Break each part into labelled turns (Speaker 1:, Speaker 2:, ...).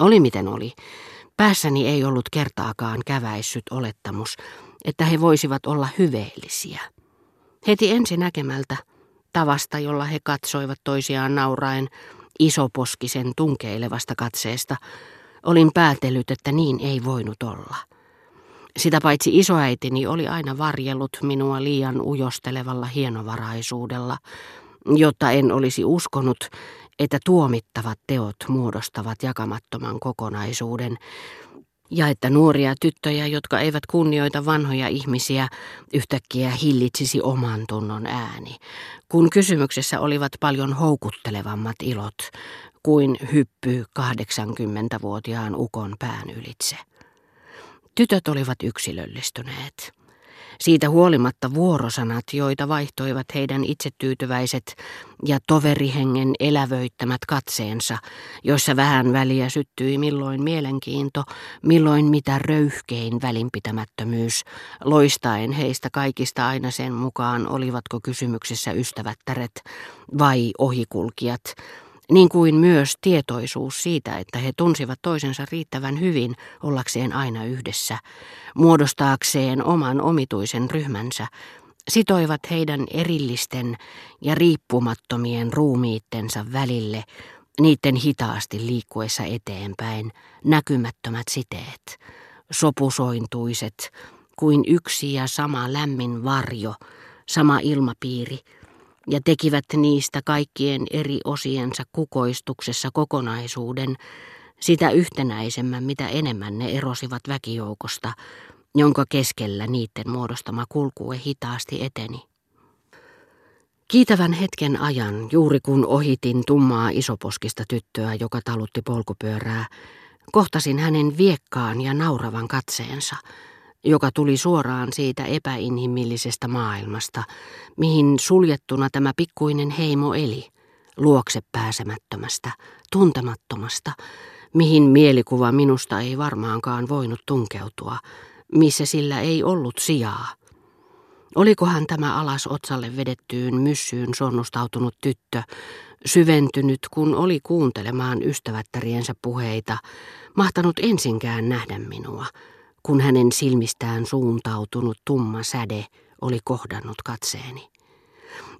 Speaker 1: Oli miten oli. Päässäni ei ollut kertaakaan käväissyt olettamus, että he voisivat olla hyveellisiä. Heti ensi näkemältä, tavasta jolla he katsoivat toisiaan nauraen, isoposkisen tunkeilevasta katseesta, olin päätellyt, että niin ei voinut olla. Sitä paitsi isoäitini oli aina varjellut minua liian ujostelevalla hienovaraisuudella, jotta en olisi uskonut, että tuomittavat teot muodostavat jakamattoman kokonaisuuden, ja että nuoria tyttöjä, jotka eivät kunnioita vanhoja ihmisiä, yhtäkkiä hillitsisi oman tunnon ääni, kun kysymyksessä olivat paljon houkuttelevammat ilot kuin hyppy 80-vuotiaan ukon pään ylitse. Tytöt olivat yksilöllistyneet. Siitä huolimatta vuorosanat, joita vaihtoivat heidän itsetyytyväiset ja toverihengen elävöittämät katseensa, joissa vähän väliä syttyi milloin mielenkiinto, milloin mitä röyhkein välinpitämättömyys, loistaen heistä kaikista aina sen mukaan, olivatko kysymyksessä ystävättäret vai ohikulkijat, niin kuin myös tietoisuus siitä, että he tunsivat toisensa riittävän hyvin ollakseen aina yhdessä, muodostaakseen oman omituisen ryhmänsä, sitoivat heidän erillisten ja riippumattomien ruumiittensa välille niiden hitaasti liikkuessa eteenpäin näkymättömät siteet, sopusointuiset kuin yksi ja sama lämmin varjo, sama ilmapiiri – ja tekivät niistä kaikkien eri osiensa kukoistuksessa kokonaisuuden, sitä yhtenäisemmän, mitä enemmän ne erosivat väkijoukosta, jonka keskellä niiden muodostama kulkue hitaasti eteni. Kiitävän hetken ajan, juuri kun ohitin tummaa isoposkista tyttöä, joka talutti polkupyörää, kohtasin hänen viekkaan ja nauravan katseensa – joka tuli suoraan siitä epäinhimillisestä maailmasta, mihin suljettuna tämä pikkuinen heimo eli, luokse pääsemättömästä, tuntemattomasta, mihin mielikuva minusta ei varmaankaan voinut tunkeutua, missä sillä ei ollut sijaa. Olikohan tämä alas otsalle vedettyyn myssyyn sonnustautunut tyttö, syventynyt kun oli kuuntelemaan ystävättäriensä puheita, mahtanut ensinkään nähdä minua – kun hänen silmistään suuntautunut tumma säde oli kohdannut katseeni.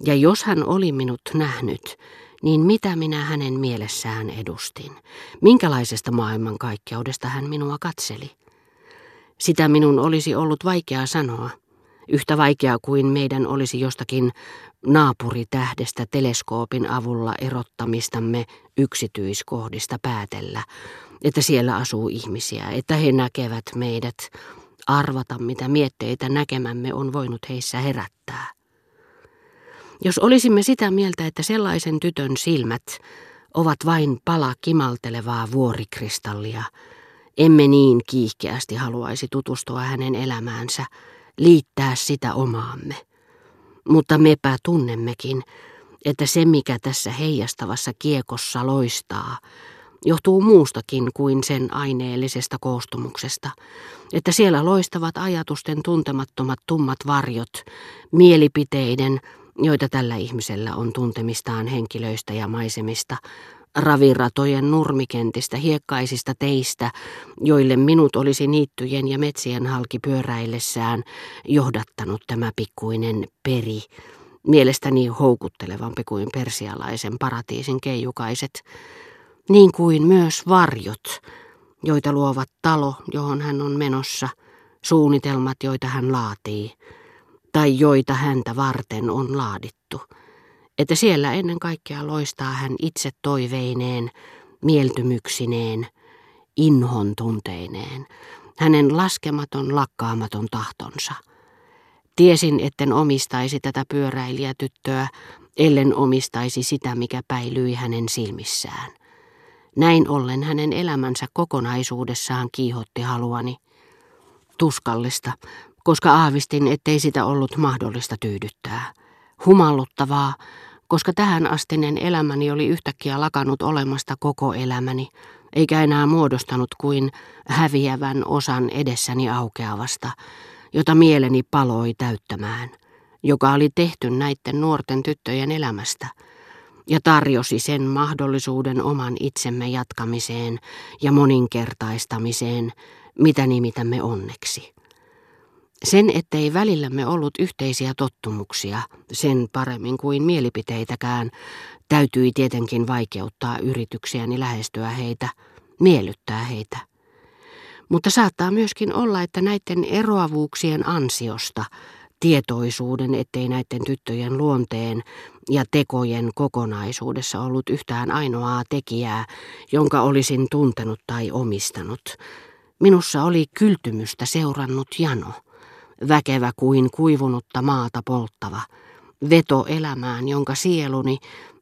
Speaker 1: Ja jos hän oli minut nähnyt, niin mitä minä hänen mielessään edustin? Minkälaisesta maailmankaikkeudesta hän minua katseli? Sitä minun olisi ollut vaikea sanoa. Yhtä vaikeaa kuin meidän olisi jostakin naapuritähdestä teleskoopin avulla erottamistamme yksityiskohdista päätellä, että siellä asuu ihmisiä, että he näkevät meidät, arvata mitä mietteitä näkemämme on voinut heissä herättää. Jos olisimme sitä mieltä, että sellaisen tytön silmät ovat vain pala kimaltelevaa vuorikristallia, emme niin kiihkeästi haluaisi tutustua hänen elämäänsä, liittää sitä omaamme. Mutta mepä tunnemmekin, että se mikä tässä heijastavassa kiekossa loistaa, johtuu muustakin kuin sen aineellisesta koostumuksesta, että siellä loistavat ajatusten tuntemattomat tummat varjot, mielipiteiden, joita tällä ihmisellä on tuntemistaan henkilöistä ja maisemista, raviratojen nurmikentistä, hiekkaisista teistä, joille minut olisi niittyjen ja metsien halki pyöräillessään johdattanut tämä pikkuinen peri, mielestäni houkuttelevampi kuin persialaisen paratiisin keijukaiset, niin kuin myös varjot, joita luovat talo, johon hän on menossa, suunnitelmat, joita hän laatii, tai joita häntä varten on laadittu, että siellä ennen kaikkea loistaa hän itse toiveineen, mieltymyksineen, inhon tunteineen, hänen laskematon, lakkaamaton tahtonsa. Tiesin, etten omistaisi tätä pyöräilijätyttöä, ellen omistaisi sitä, mikä päilyi hänen silmissään. Näin ollen hänen elämänsä kokonaisuudessaan kiihotti haluani. Tuskallista, koska aavistin, ettei sitä ollut mahdollista tyydyttää. Humalluttavaa, koska tähän astinen elämäni oli yhtäkkiä lakannut olemasta koko elämäni, eikä enää muodostanut kuin häviävän osan edessäni aukeavasta, jota mieleni paloi täyttämään, joka oli tehty näiden nuorten tyttöjen elämästä – ja tarjosi sen mahdollisuuden oman itsemme jatkamiseen ja moninkertaistamiseen, mitä nimitämme onneksi. Sen, ettei välillämme ollut yhteisiä tottumuksia, sen paremmin kuin mielipiteitäkään, täytyi tietenkin vaikeuttaa yrityksiäni lähestyä heitä, miellyttää heitä. Mutta saattaa myöskin olla, että näiden eroavuuksien ansiosta tietoisuuden, ettei näiden tyttöjen luonteen ja tekojen kokonaisuudessa ollut yhtään ainoaa tekijää, jonka olisin tuntenut tai omistanut. Minussa oli kyltymystä seurannut jano, väkevä kuin kuivunutta maata polttava, veto elämään, jonka sieluni,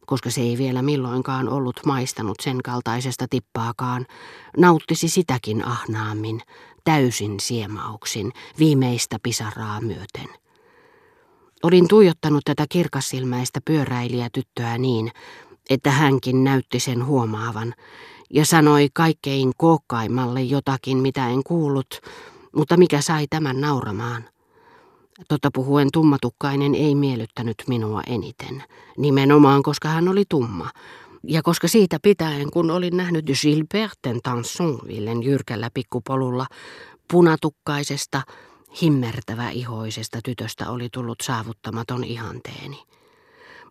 Speaker 1: koska se ei vielä milloinkaan ollut maistanut sen kaltaisesta tippaakaan, nauttisi sitäkin ahnaammin, täysin siemauksin, viimeistä pisaraa myöten. Olin tuijottanut tätä kirkassilmäistä pyöräilijätyttöä niin, että hänkin näytti sen huomaavan, ja sanoi kaikkein kookkaimmalle jotakin, mitä en kuullut, mutta mikä sai tämän nauramaan. Totta puhuen tummatukkainen ei miellyttänyt minua eniten, nimenomaan koska hän oli tumma, ja koska siitä pitäen, kun olin nähnyt Gilberten Tansonvillen jyrkällä pikkupolulla, punatukkaisesta, himmertävä ihoisesta tytöstä oli tullut saavuttamaton ihanteeni.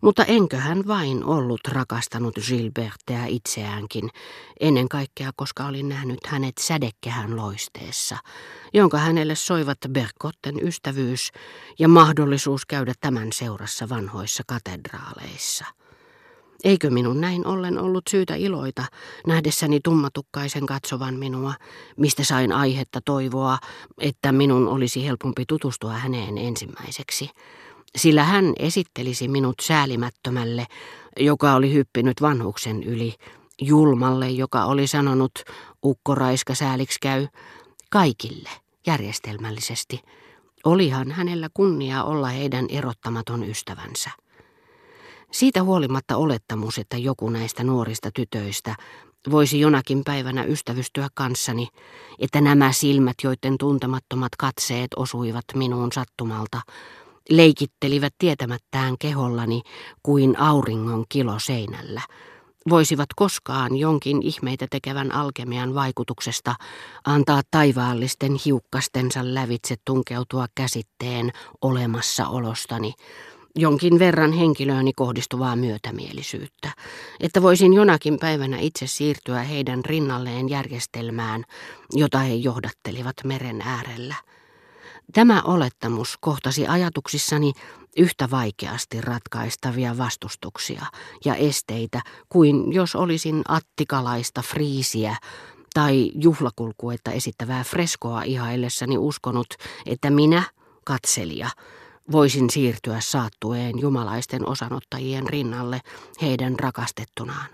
Speaker 1: Mutta enköhän vain ollut rakastanut Gilbertea itseäänkin, ennen kaikkea koska olin nähnyt hänet sädekkehän loisteessa, jonka hänelle soivat Berkotten ystävyys ja mahdollisuus käydä tämän seurassa vanhoissa katedraaleissa. Eikö minun näin ollen ollut syytä iloita, nähdessäni tummatukkaisen katsovan minua, mistä sain aihetta toivoa, että minun olisi helpompi tutustua häneen ensimmäiseksi, sillä hän esittelisi minut säälimättömälle, joka oli hyppinyt vanhuksen yli, julmalle, joka oli sanonut, ukkoraiska sääliksi käy, kaikille, järjestelmällisesti. Olihan hänellä kunnia olla heidän erottamaton ystävänsä. Siitä huolimatta olettamus, että joku näistä nuorista tytöistä voisi jonakin päivänä ystävystyä kanssani, että nämä silmät, joiden tuntemattomat katseet osuivat minuun sattumalta, leikittelivät tietämättään kehollani kuin auringon kilo seinällä, voisivat koskaan jonkin ihmeitä tekevän alkemian vaikutuksesta antaa taivaallisten hiukkastensa lävitse tunkeutua käsitteen olemassaolostani, jonkin verran henkilööni kohdistuvaa myötämielisyyttä, että voisin jonakin päivänä itse siirtyä heidän rinnalleen järjestelmään, jota he johdattelivat meren äärellä. Tämä olettamus kohtasi ajatuksissani yhtä vaikeasti ratkaistavia vastustuksia ja esteitä kuin jos olisin attikalaista friisiä tai juhlakulkuetta esittävää freskoa ihaillessani uskonut, että minä, katselija, voisin siirtyä saattueen jumalaisten osanottajien rinnalle heidän rakastettunaan.